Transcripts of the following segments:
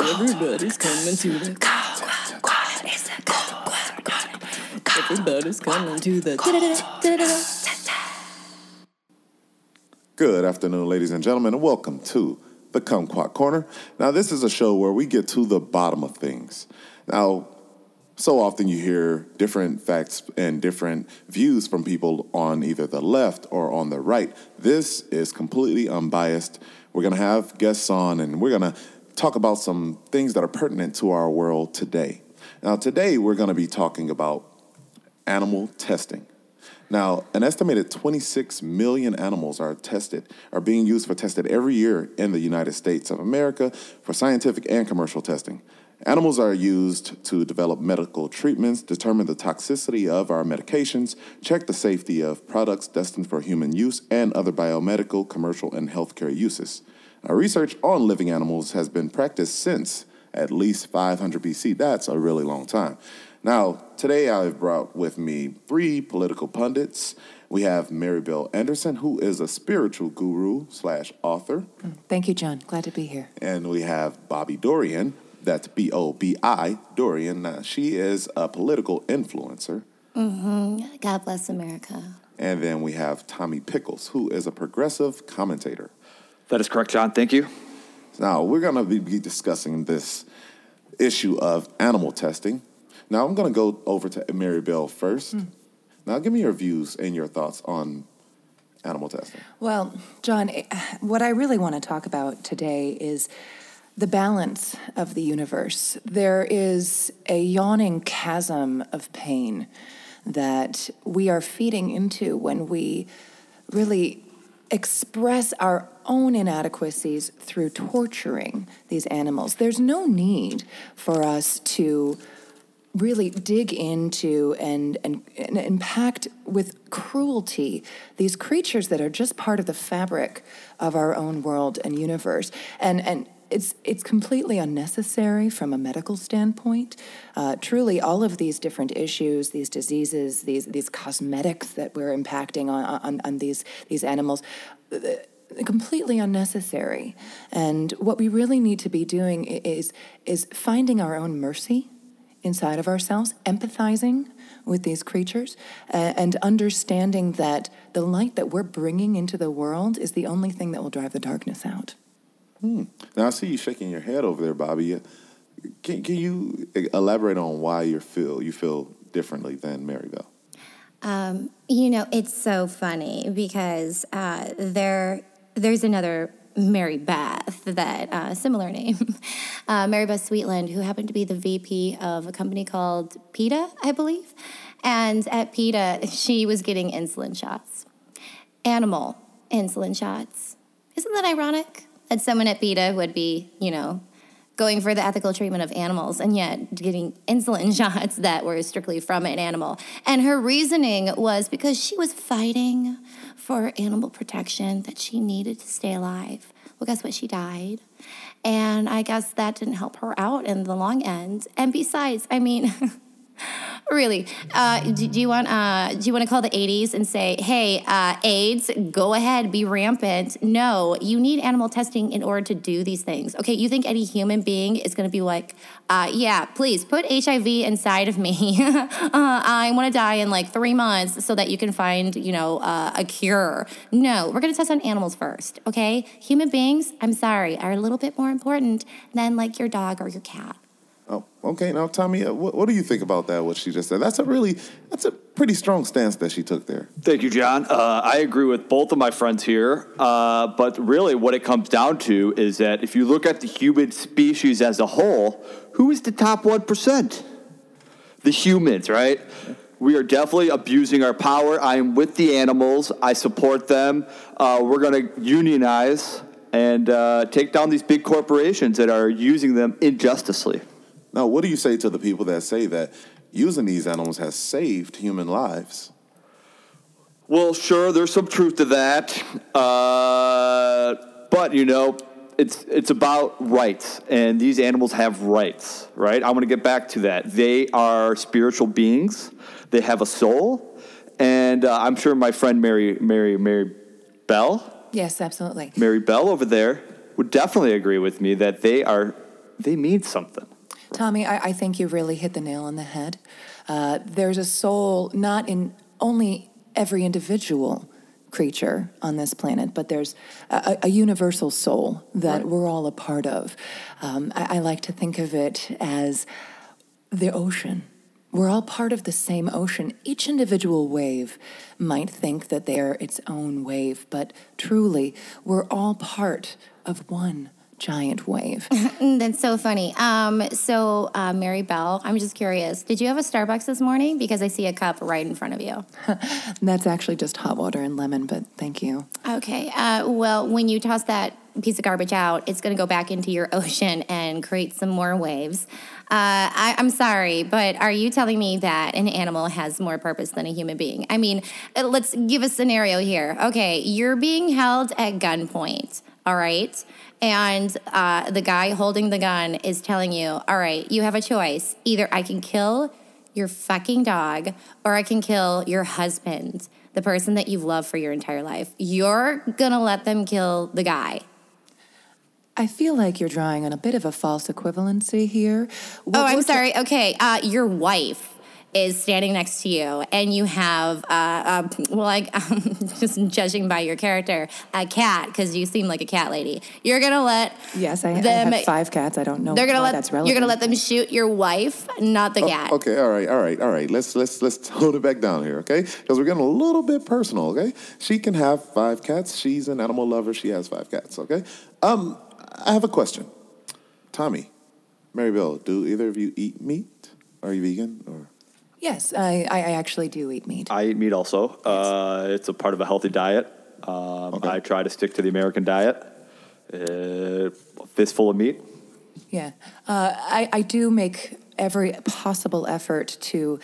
Everybody's coming to the Everybody's coming to the Good afternoon, ladies and gentlemen, and welcome to the Kumquat Corner. Now, this is a show where we get to the bottom of things. Now, so often you hear different facts and different views from people on either the left or on the right. This is completely unbiased. We're going to have guests on and we're going to talk about some things that are pertinent to our world today. Now, today we're going to be talking about animal testing. Now, an estimated 26 million animals are tested, are being used for tested every year in the United States of America for scientific and commercial testing. Animals are used to develop medical treatments, determine the toxicity of our medications, check the safety of products destined for human use, and other biomedical, commercial, and healthcare uses. Now, research on living animals has been practiced since at least 500 BC. That's a really long time. Now, today I've brought with me three political pundits. We have Mary Bell Anderson, who is a spiritual guru slash author, Thank you, John. Glad to be here. and we have Bobby Dorian. That's B O B I Dorian. Now, she is a political influencer. Mm-hmm. God bless America. And then we have Tommy Pickles, who is a progressive commentator. That is correct, John. Thank you. Now, we're going to be discussing this issue of animal testing. Now, I'm going to go over to Mary Bell first. Now, give me your views and your thoughts on animal testing. Well, John, eh, what I really want to talk about today is the balance of the universe. There is a yawning chasm of pain that we are feeding into when we really express our own inadequacies through torturing these animals. There's no need for us to really dig into and, and, and impact with cruelty these creatures that are just part of the fabric of our own world and universe. And, and it's, it's completely unnecessary from a medical standpoint. Uh, truly, all of these different issues, these diseases, these, these cosmetics that we're impacting on, on, on these, these animals, completely unnecessary. And what we really need to be doing is, is finding our own mercy inside of ourselves, empathizing with these creatures, uh, and understanding that the light that we're bringing into the world is the only thing that will drive the darkness out. Now, I see you shaking your head over there, Bobby. Can, can you elaborate on why you feel you feel differently than Mary Bell? Um, you know, it's so funny because uh, there there's another Mary Beth that uh, similar name, uh, Mary Beth Sweetland, who happened to be the VP of a company called PETA, I believe. And at PETA, she was getting insulin shots, animal insulin shots. Isn't that ironic? That someone at PETA would be, you know, going for the ethical treatment of animals and yet getting insulin shots that were strictly from an animal. And her reasoning was because she was fighting for animal protection, that she needed to stay alive. Well, guess what? She died. And I guess that didn't help her out in the long end. And besides, I mean, Really? Uh, do, do you want? Uh, do you want to call the '80s and say, "Hey, uh, AIDS, go ahead, be rampant"? No, you need animal testing in order to do these things. Okay, you think any human being is going to be like, uh, "Yeah, please put HIV inside of me. uh, I want to die in like three months so that you can find, you know, uh, a cure." No, we're going to test on animals first. Okay, human beings, I'm sorry, are a little bit more important than like your dog or your cat. Oh, okay. Now, Tommy, what, what do you think about that? What she just said? That's a really, that's a pretty strong stance that she took there. Thank you, John. Uh, I agree with both of my friends here. Uh, but really, what it comes down to is that if you look at the human species as a whole, who is the top 1%? the humans, right? We are definitely abusing our power. I am with the animals. I support them. Uh, we're going to unionize and uh, take down these big corporations that are using them injusticely. Now, what do you say to the people that say that using these animals has saved human lives? Well, sure, there's some truth to that, uh, but you know, it's it's about rights, and these animals have rights, right? I want to get back to that. They are spiritual beings. They have a soul, and uh, I'm sure my friend Mary Mary Mary Bell Yes, absolutely. Mary Bell over there would definitely agree with me that they are they mean something. Tommy, I, I think you really hit the nail on the head. Uh, there's a soul not in only every individual creature on this planet, but there's a, a universal soul that we're all a part of. Um, I, I like to think of it as the ocean. We're all part of the same ocean. Each individual wave might think that they are its own wave, but truly, we're all part of one giant wave. That's so funny. Um, so, uh, Mary Bell, I'm just curious. Did you have a Starbucks this morning? Because I see a cup right in front of you. That's actually just hot water and lemon, but thank you. Okay. Uh, well, when you toss that piece of garbage out, it's going to go back into your ocean and create some more waves. Uh, I, I'm sorry, but are you telling me that an animal has more purpose than a human being? I mean, uh, let's give a scenario here. Okay, you're being held at gunpoint, all right? And uh, the guy holding the gun is telling you, all right, you have a choice. Either I can kill your fucking dog or I can kill your husband, the person that you've loved for your entire life. You're gonna let them kill the guy. I feel like you're drawing on a bit of a false equivalency here. What- Oh, I'm sorry. Okay, uh, your wife is standing next to you, and you have, uh, uh, well, like, just judging by your character, a cat because you seem like a cat lady. You're gonna let Yes, I, I have five cats. I don't know They're gonna why let that's relevant. you're gonna let them shoot your wife, not the cat. Oh, Okay, all right, all right, all right. Let's let's let's tone it back down here, okay? Because we're getting a little bit personal, okay? She can have five cats. She's an animal lover. She has five cats, okay? Um, I have a question. Tommy, Mary Bell, do either of you eat meat? Are you vegan or? Yes, I, I I actually do eat meat. I eat meat also. Uh, it's a part of a healthy diet. Um, I try to stick to the American diet. Uh, fistful of meat. Yeah. Uh, I, I do make every possible effort to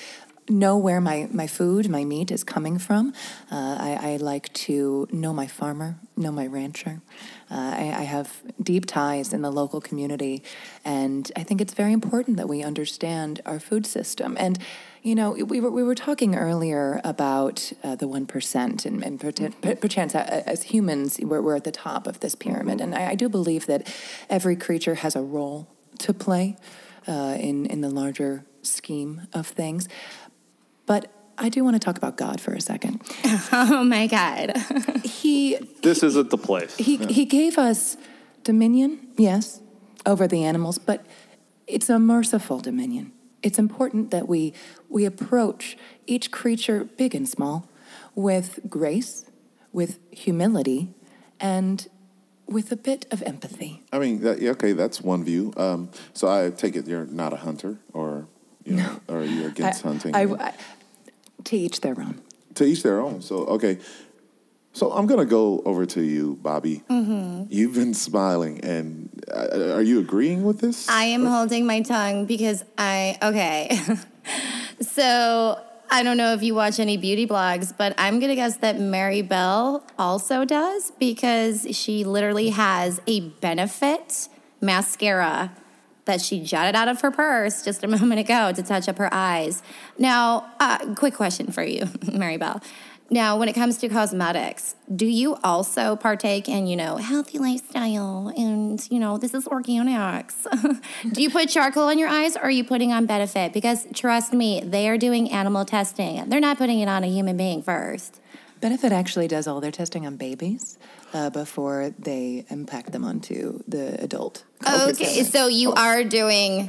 know where my, my food, my meat is coming from. Uh, I, I like to know my farmer, know my rancher. Uh, I, I have deep ties in the local community, and I think it's very important that we understand our food system. And you know, we were, we were talking earlier about uh, the 1%, and, and perchance, perchance uh, as humans, we're, we're at the top of this pyramid. And I, I do believe that every creature has a role to play uh, in, in the larger scheme of things. But I do want to talk about God for a second. Oh my god. He, This isn't the place. he, he gave us dominion, yes, over the animals, but it's a merciful dominion. It's important that we, we approach each creature, big and small, with grace, with humility, and with a bit of empathy. I mean, that, okay, that's one view. Um, so I take it you're not a hunter, or you know, or you're against hunting. I, I, to each their own. to each their own. So okay, so I'm gonna go over to you, Bobby. Mm-hmm. You've been smiling, and uh, are you agreeing with this? I am holding my tongue because I okay. so I don't know if you watch any beauty blogs, but I'm gonna guess that Mary Bell also does because she literally has a benefit mascara that she jotted out of her purse just a moment ago to touch up her eyes. Now, uh, quick question for you, Mary Bell. Now, when it comes to cosmetics, do you also partake in, you know, healthy lifestyle and, you know, this is organics? do you put charcoal on your eyes or are you putting on Benefit? Because trust me, they are doing animal testing. They're not putting it on a human being first. Benefit actually does all their testing on babies uh, before they impact them onto the adult. Okay, so you are doing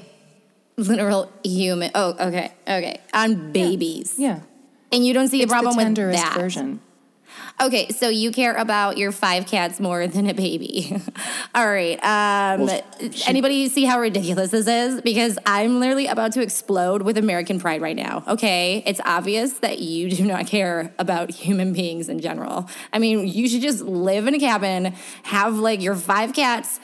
literal human. Oh, okay, okay. On babies. Yeah. And you don't see It's a problem the with tenderest that. version. Okay, so you care about your five cats more than a baby. All right. Um, Well, anybody see how ridiculous this is? Because I'm literally about to explode with American pride right now. Okay, it's obvious that you do not care about human beings in general. I mean, you should just live in a cabin, have like your five cats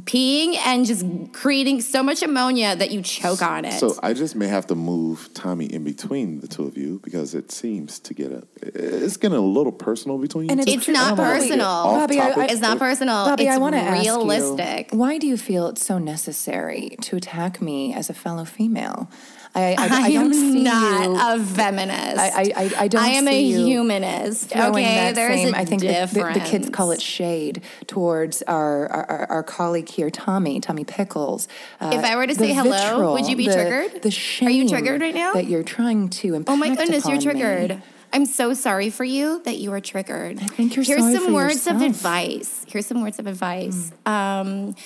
peeing and just creating so much ammonia that you choke on it. So I just may have to move Tommy in between the two of you because it seems to get a it's getting a little personal between you. And you. It's not personal. Bobby, I- topic. it's not personal. Bobby, it's I want to ask realistic. you, why do you feel it's so necessary to attack me as a fellow female? I, I, I, I, don't am see not you. a feminist. I- I- I- don't I am a humanist. Okay, there's same, a I think the, difference. the, the kids call it shade towards our, our, our colleague here, Tommy, Tommy Pickles. Uh, If I were to say hello, vitriol, would you be the- triggered? The Are you triggered right now? That you're trying to impact Oh my goodness, you're upon me. triggered. I'm so sorry for you that you are triggered. I think you're Here's some words yourself. Of advice. Here's some words of advice. Um,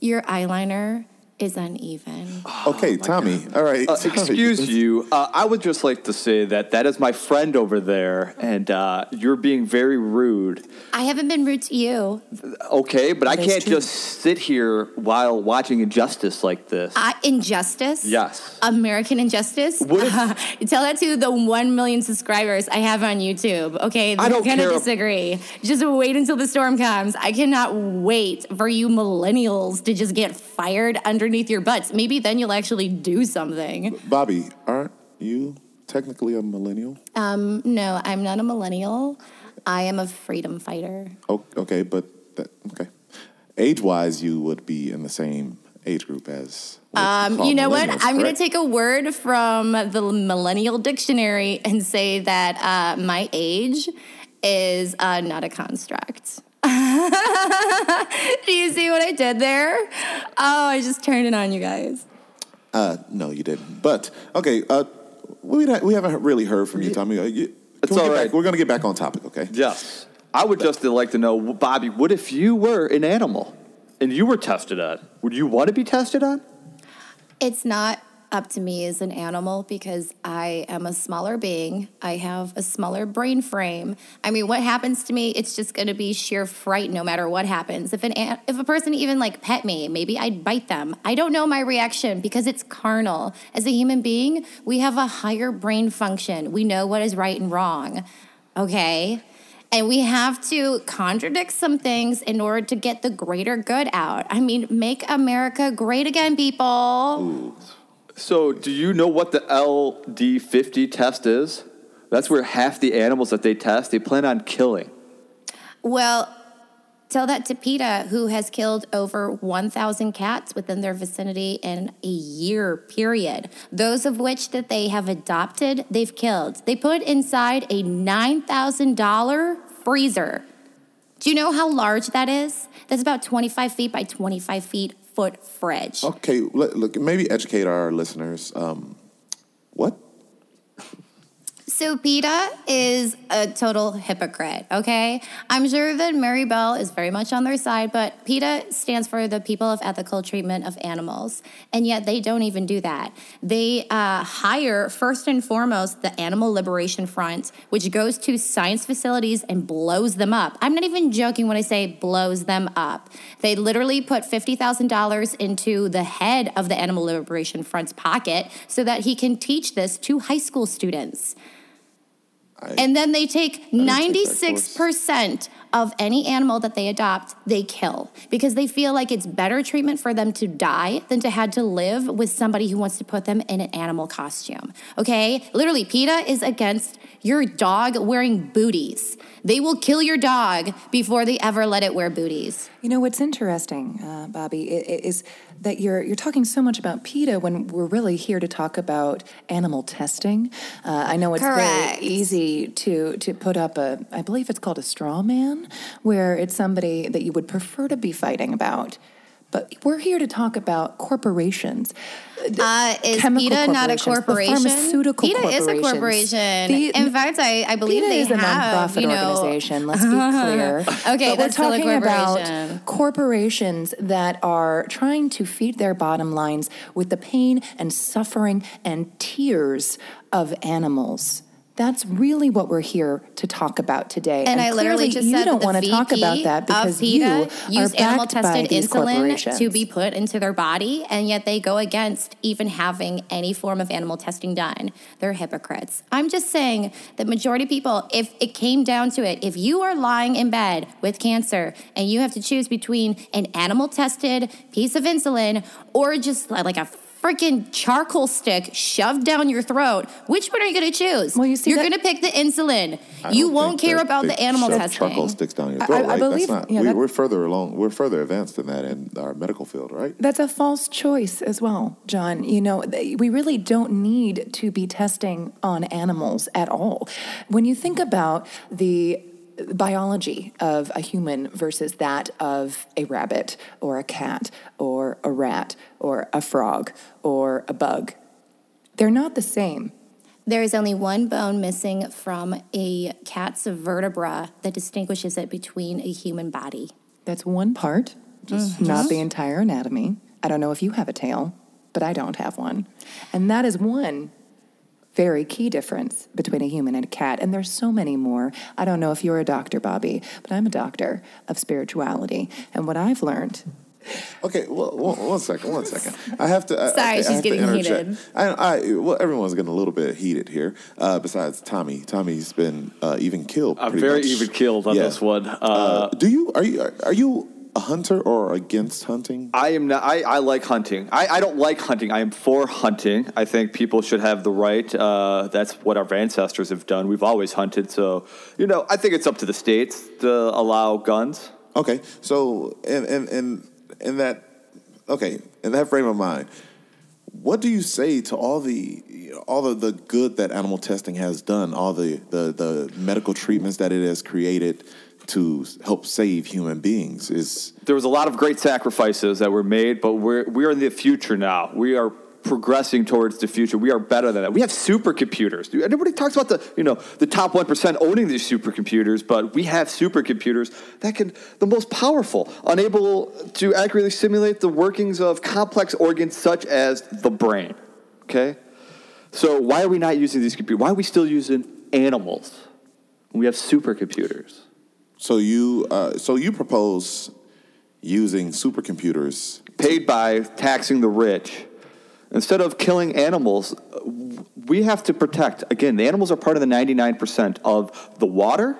your eyeliner is uneven. Okay, Tommy. All right. Uh, Tommy, excuse you. Uh, I would just like to say that that is my friend over there, and uh, you're being very rude. I haven't been rude to you. Okay, but I That is can't true. just sit here while watching injustice like this. Uh, injustice. Yes. American injustice. What if- tell that to the one million subscribers I have on YouTube. Okay, they're don't gonna care. disagree. Just wait until the storm comes. I cannot wait for you millennials to just get fired underneath your butts. Maybe then you'll actually do something. Bobby, aren't you technically a millennial? Um, no, I'm not a millennial. I am a freedom fighter. Oh, okay, but that, okay. Age wise, you would be in the same age group as. Um, you know what? I'm going to take a word from the Millennial Dictionary and say that uh, my age is uh, not a construct. Do you see what I did there? Oh, I just turned it on you guys. Uh, no, you didn't. But okay, uh, we not, we haven't really heard from you, Tommy. Uh, you, It's can we all right. Back, we're gonna get back on topic, okay? yes. I would just like to know, Bobby, what if you were an animal and you were tested on? Would you want to be tested on? It's not up to me as an animal because I am a smaller being. I have a smaller brain frame. I mean, what happens to me, it's just going to be sheer fright no matter what happens. If an if a person even like pet me, maybe I'd bite them. I don't know my reaction because it's carnal. As a human being, we have a higher brain function. We know what is right and wrong. Okay? And we have to contradict some things in order to get the greater good out. I mean, make America great again, people. So, do you know what the LD50 test is? That's where half the animals that they test, they plan on killing. Well, tell that to PETA, who has killed over 1,000 cats within their vicinity in a year period. Those of which that they have adopted, they've killed. They put inside a $9,000 freezer. Do you know how large that is? That's about 25 feet by 25 feet foot fridge. Okay, look, maybe educate our listeners. Um, what? So PETA is a total hypocrite, okay? I'm sure that Mary Bell is very much on their side, but PETA stands for the People of Ethical Treatment of Animals, and yet they don't even do that. They uh, hire, first and foremost, the Animal Liberation Front, which goes to science facilities and blows them up. I'm not even joking when I say blows them up. They literally put $50,000 into the head of the Animal Liberation Front's pocket so that he can teach this to high school students. And then they take take 96% of any animal that they adopt, they kill because they feel like it's better treatment for them to die than to have to live with somebody who wants to put them in an animal costume. Okay? Literally, PETA is against your dog wearing booties. They will kill your dog before they ever let it wear booties. You know what's interesting, uh, Bobby, is that you're you're talking so much about PETA when we're really here to talk about animal testing. Uh, I know it's Correct. very easy to to put up a, I believe it's called a straw man, where it's somebody that you would prefer to be fighting about. But we're here to talk about corporations. Uh, is PETA not a corporation? pharmaceutical PETA is a corporation. The- In fact, I, I believe PETA they is a have, nonprofit you know, organization. Let's be clear. Okay, but we're that's still a talking about corporations that are trying to feed their bottom lines with the pain and suffering and tears of animals. That's really what we're here to talk about today. And, I literally just you said don't want to talk about that because PETA you use animal tested insulin to be put into their body, and yet they go against even having any form of animal testing done. They're hypocrites. I'm just saying that majority of people, if it came down to it, if you are lying in bed with cancer and you have to choose between an animal tested piece of insulin or just like a freaking charcoal stick shoved down your throat, which one are you going to choose? Well, you see you're that- going to pick the insulin. You don't won't think care that about they the animal shove testing. Charcoal sticks down your I- throat, I right? believe- That's not, yeah, we, that- we're further along. We're further advanced than that in our medical field, right? That's a false choice as well, John. You know, they- we really don't need to be testing on animals at all. When you think about the biology of a human versus that of a rabbit or a cat or a rat or a frog or a bug, they're not the same. There is only one bone missing from a cat's vertebra that distinguishes it between a human body. That's one part, just mm-hmm. not the entire anatomy. I don't know if you have a tail, but I don't have one. And that is one very key difference between a human and a cat. And there's so many more. I don't know if you're a doctor, Bobby, but I'm a doctor of spirituality. And what I've learned Okay, well, one, one second, one second. I have to. I- Sorry, I, she's I have to getting heated. I, I, well, everyone's getting a little bit heated here. Uh, besides Tommy, Tommy's been uh, even killed. I'm very much. even killed on Yeah. this one. Uh, Uh, do you are you are you a hunter or against hunting? I am not. I, I like hunting. I, I don't like hunting. I am for hunting. I think people should have the right. Uh, that's what our ancestors have done. We've always hunted. So you know, I think it's up to the states to allow guns. Okay, so in in in in that okay in that frame of mind, what do you say to all the all the, the good that animal testing has done, all the, the the medical treatments that it has created to help save human beings? Is There was a lot of great sacrifices that were made, but we're we're in the future now. We are progressing towards the future. We are better than that. We have supercomputers. Everybody talks about the you know the top one percent owning these supercomputers, but we have supercomputers that can the most powerful, unable to accurately simulate the workings of complex organs such as the brain. Okay, so why are we not using these computers? Why are we still using animals? We have supercomputers. So you uh, so you propose using supercomputers? paid by taxing the rich. Instead of killing animals, we have to protect. Again, the animals are part of the 99% of the water,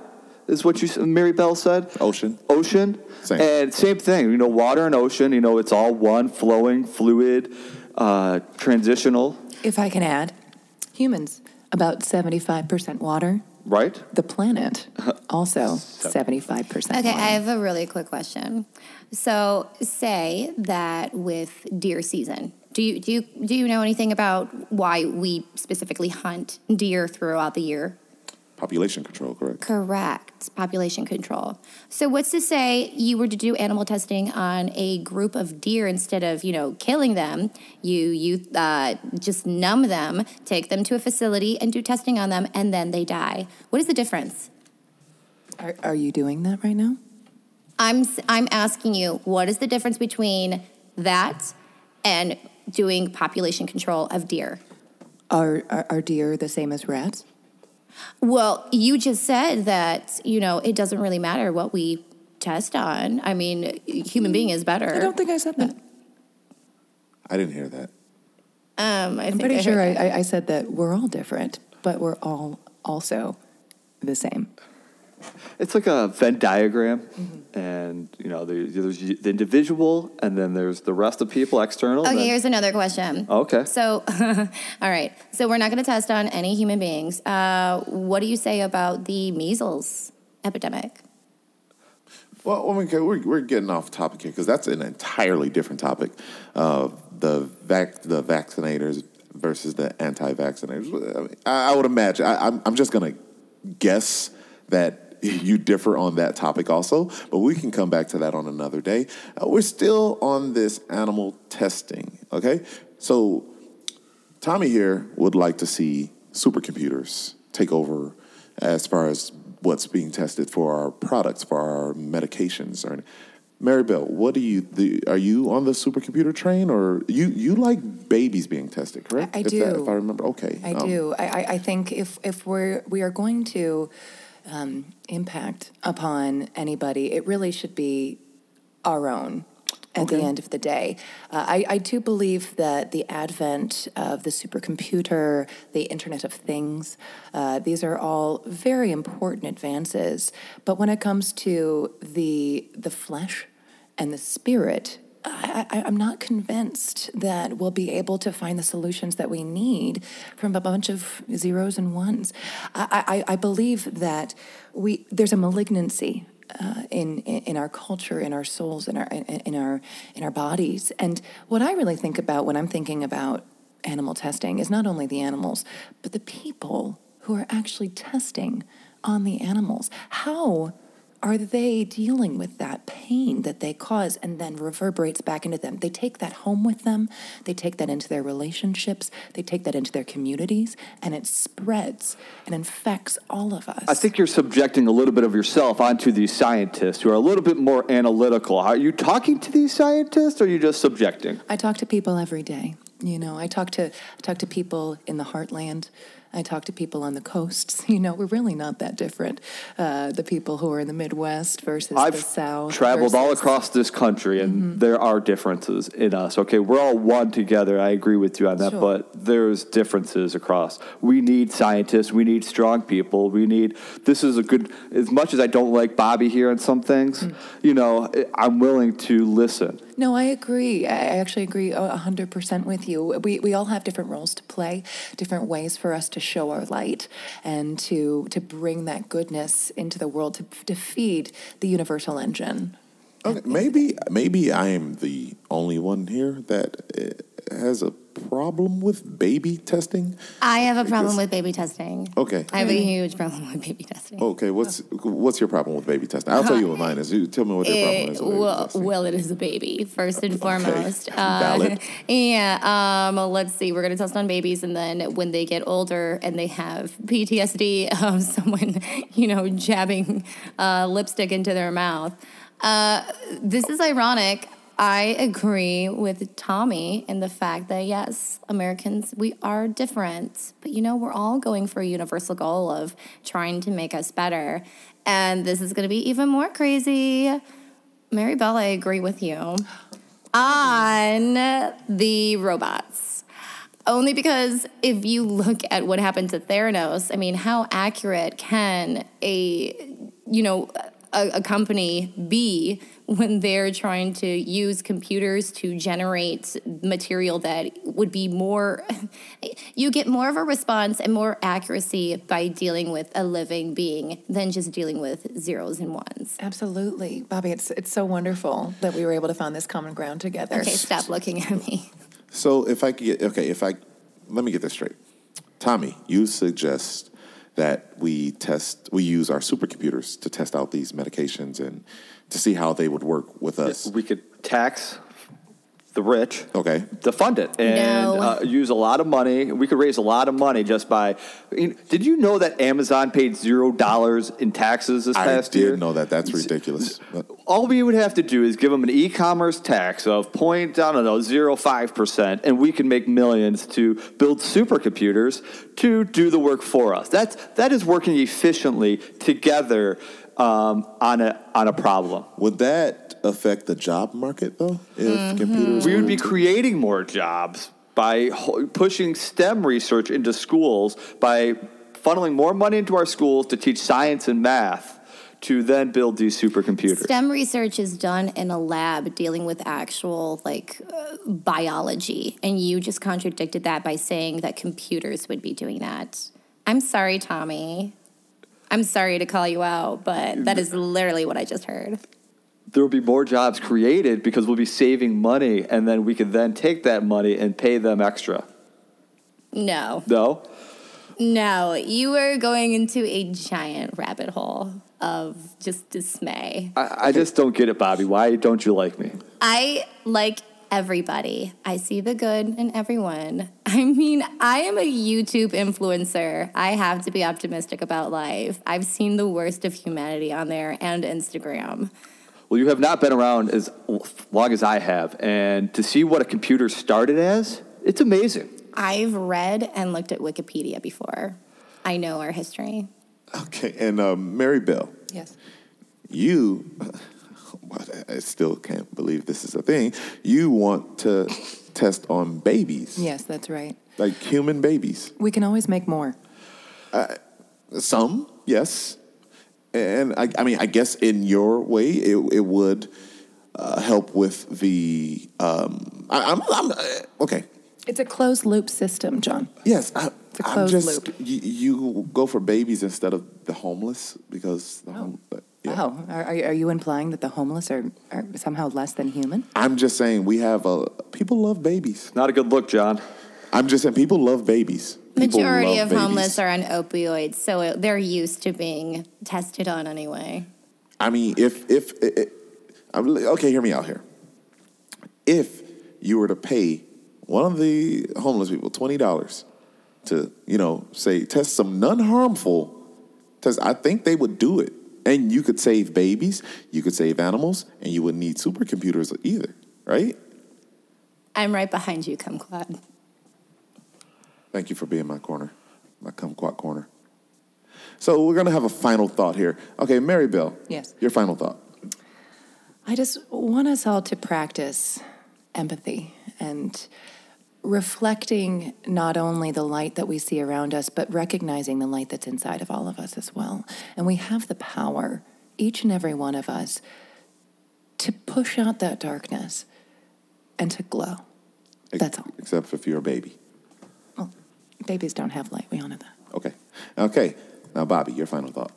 is what you, Mary Bell said. Ocean. Ocean. Same. And same thing, you know, water and ocean, you know, it's all one, flowing, fluid, uh, transitional, If I can add, humans, about 75% water. Right? The planet, also 75% Okay, water. I have a really quick question. So, say that with deer season, do you do you do you know anything about why we specifically hunt deer throughout the year? Population control, correct? Correct. Population control. So what's to say you were to do animal testing on a group of deer instead of, you know, killing them, you you uh, just numb them, take them to a facility and do testing on them and then they die. What is the difference? Are, are you doing that right now? I'm I'm asking you, what is the difference between that and doing population control of deer? Are, are, are deer the same as rats? Well, you just said that, you know, it doesn't really matter what we test on. I mean, human being is better. I don't think I said that. I didn't hear that. Um, I I'm pretty I sure I, I, I said that we're all different, but we're all also the same. It's like a Venn diagram, and you know, there- there's the individual, and then there's the rest of people external. Okay, then- here's another question. Okay. So, all right. So we're not going to test on any human beings. Uh, what do you say about the measles epidemic? Well, okay, we're, we're getting off topic here because that's an entirely different topic. Uh, the vac, the vaccinators versus the anti-vaccinators. I, mean, I, I would imagine. I, I'm, I'm just going to guess that you differ on that topic also, but we can come back to that on another day. Uh, we're still on this animal testing. Okay, so Tommy here would like to see supercomputers take over as far as what's being tested for our products, for our medications. Or Mary Bell, what do you do? Are you on the supercomputer train, or you you like babies being tested? Correct? I- I if do. if I remember, okay. I Um, do. I, I, I think if, if we're we are going to um, impact upon anybody, it really should be our own at the end of the day. Uh, I, I do believe that the advent of the supercomputer, the Internet of Things, uh, these are all very important advances. But when it comes to the the flesh and the spirit, I, I'm not convinced that we'll be able to find the solutions that we need from a bunch of zeros and ones. I, I, I believe that we there's a malignancy uh, in, in in our culture, in our souls, in our in, in our in our bodies. And what I really think about when I'm thinking about animal testing is not only the animals, but the people who are actually testing on the animals. How are they dealing with that pain that they cause and then reverberates back into them? They take that home with them, they take that into their relationships, they take that into their communities, and it spreads and infects all of us. I think you're subjecting a little bit of yourself onto these scientists who are a little bit more analytical. Are you talking to these scientists or are you just subjecting? I talk to people every day. You know, I talk to I talk to people in the heartland. I talk to people on the coasts. You know, we're really not that different. Uh, the people who are in the Midwest versus the I've South. traveled all across this country, and there are differences in us. Okay, we're all one together. I agree with you on that, Sure. but there's differences across. We need scientists. We need strong people. We need. This is a good. As much as I don't like Bobby here on some things, Mm. you know, I'm willing to listen. No, I agree. I actually agree a 100% with you. We, we all have different roles to play, different ways for us to show our light and to, to bring that goodness into the world, to, to feed the universal engine. Okay, maybe maybe I am the only one here that uh, has a problem with baby testing. I have a problem Because- with baby testing. Okay. I have a huge problem with baby testing. Okay, what's what's your problem with baby testing? I'll tell you what mine is. You tell me what your problem is. well, testing. well, it is a baby first and foremost. Valid. yeah. Um, let's see. We're gonna test on babies, and then when they get older and they have PTSD of someone, you know, jabbing uh, lipstick into their mouth. Uh, this is ironic. I agree with Tommy in the fact that yes, Americans, we are different, but you know, we're all going for a universal goal of trying to make us better. And this is going to be even more crazy. Mary Bell, I agree with you on the robots. Only because if you look at what happened to Theranos, I mean, how accurate can a, you know, a, a company be when they're trying to use computers to generate material that would be more, you get more of a response and more accuracy by dealing with a living being than just dealing with zeros and ones. Absolutely. Bobby, it's, it's so wonderful that we were able to find this common ground together. Okay, stop looking at me. So if I could get okay, if I let me get this straight. Tommy, you suggest that we test we use our supercomputers to test out these medications and to see how they would work with us. We could tax the rich. Okay. To fund it and No. uh, use a lot of money. We could raise a lot of money just by. I mean, did you know that Amazon paid zero dollars in taxes this I past year i did year? know that. That's ridiculous. But- All we would have to do is give them an e-commerce tax of point I don't know zero five percent, and we can make millions to build supercomputers to do the work for us. That's that is working efficiently together um, on a on a problem. Would that affect the job market though? If computers We would be creating more jobs by pushing STEM research into schools, by funneling more money into our schools to teach science and math, to then build these supercomputers. STEM research is done in a lab dealing with actual like uh, biology, and you just contradicted that by saying that computers would be doing that. I'm sorry, Tommy. I'm sorry to call you out, but that is literally what I just heard. there will be more jobs created because we'll be saving money, and then we could then take that money and pay them extra. No, No, no, you are going into a giant rabbit hole of just dismay. I, I just don't get it, Bobby. Why don't you like me? I like everybody. I see the good in everyone. I mean, I am a YouTube influencer. I have to be optimistic about life. I've seen the worst of humanity on there and Instagram. Well, you have not been around as long as I have, and to see what a computer started as, it's amazing. I've read and looked at Wikipedia before. I know our history. Okay, and um, Mary Bell, Yes. you, I still can't believe this is a thing. You want to test on babies, Yes, that's right. like human babies. We can always make more. Some, yes, and I, I mean, I guess in your way, it, it would uh, help with the. Um, I, I'm, I'm uh, okay. It's a closed loop system, John. Yes, I, a I'm closed just. loop. You, you go for babies instead of the homeless because the oh. home, yeah. Oh, are, are are you implying that the homeless are, are somehow less than human? I'm just saying we have a people love babies. Not a good look, John. I'm just saying people love babies. People Majority love of homeless are on opioids, so it, they're used to being tested on anyway. I mean, if if it, it- I'm, okay, hear me out here. If you were to pay one of the homeless people twenty dollars to, you know, say test some non-harmful test, I think they would do it, and you could save babies, you could save animals, and you wouldn't need supercomputers either, right? I'm right behind you, Kumquat. Thank you for being my corner, my kumquat corner. So we're gonna have a final thought here. Okay, Mary Bill. Yes. Your final thought. I just want us all to practice empathy and reflecting not only the light that we see around us, but recognizing the light that's inside of all of us as well. And we have the power, each and every one of us, to push out that darkness and to glow. That's all. Except if you're a baby. Well, babies don't have light. We all know that. Okay. Okay. Now, Bobby, your final thought.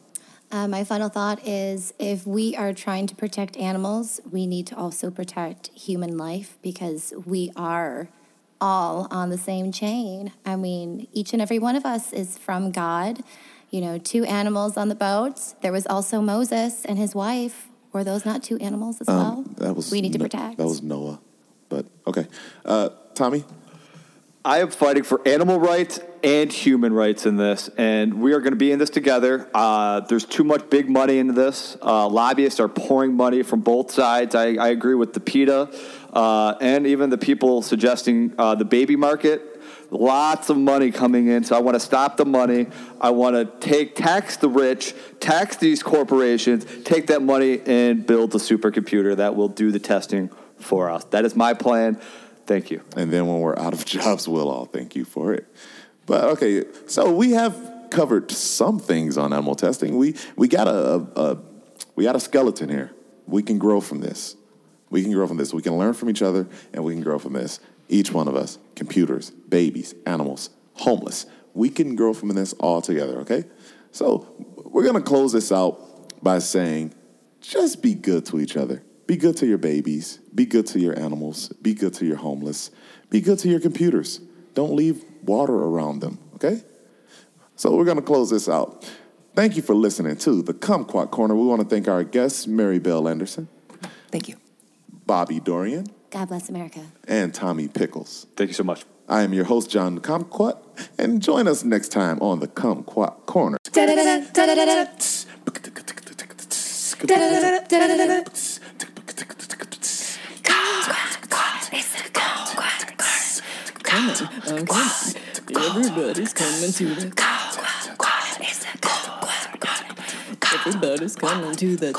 Uh, my final thought is if we are trying to protect animals, we need to also protect human life because we are all on the same chain. I mean, each and every one of us is from God. You know, two animals on the boat. There was also Moses and his wife. Were those not two animals as well? Um, That was we need to No- protect. That was Noah. But okay. Uh, Tommy? I am fighting for animal rights and human rights in this, and we are going to be in this together. Uh, there's too much big money into this. Uh, lobbyists are pouring money from both sides. I, I agree with the PETA uh, and even the people suggesting uh, the baby market. Lots of money coming in, so I want to stop the money. I want to take tax the rich, tax these corporations, take that money and build a supercomputer that will do the testing for us. That is my plan. Thank you. And then when we're out of jobs, we'll all thank you for it. But okay, so we have covered some things on animal testing. We we got a, a we got a skeleton here. We can grow from this. We can grow from this. We can learn from each other, and we can grow from this. Each one of us, computers, babies, animals, homeless. We can grow from this all together. Okay, so we're gonna close this out by saying, just be good to each other. Be good to your babies. Be good to your animals. Be good to your homeless. Be good to your computers. Don't leave water around them, okay? So we're going to close this out. Thank you for listening to the Kumquat Corner. We want to thank our guests, Mary Bell Anderson, Thank you. Bobby Dorian, God bless America. and Tommy Pickles. Thank you so much. I am your host, John Kumquat, and join us next time on the Kumquat Corner. Everybody's coming to the. Everybody's coming to the.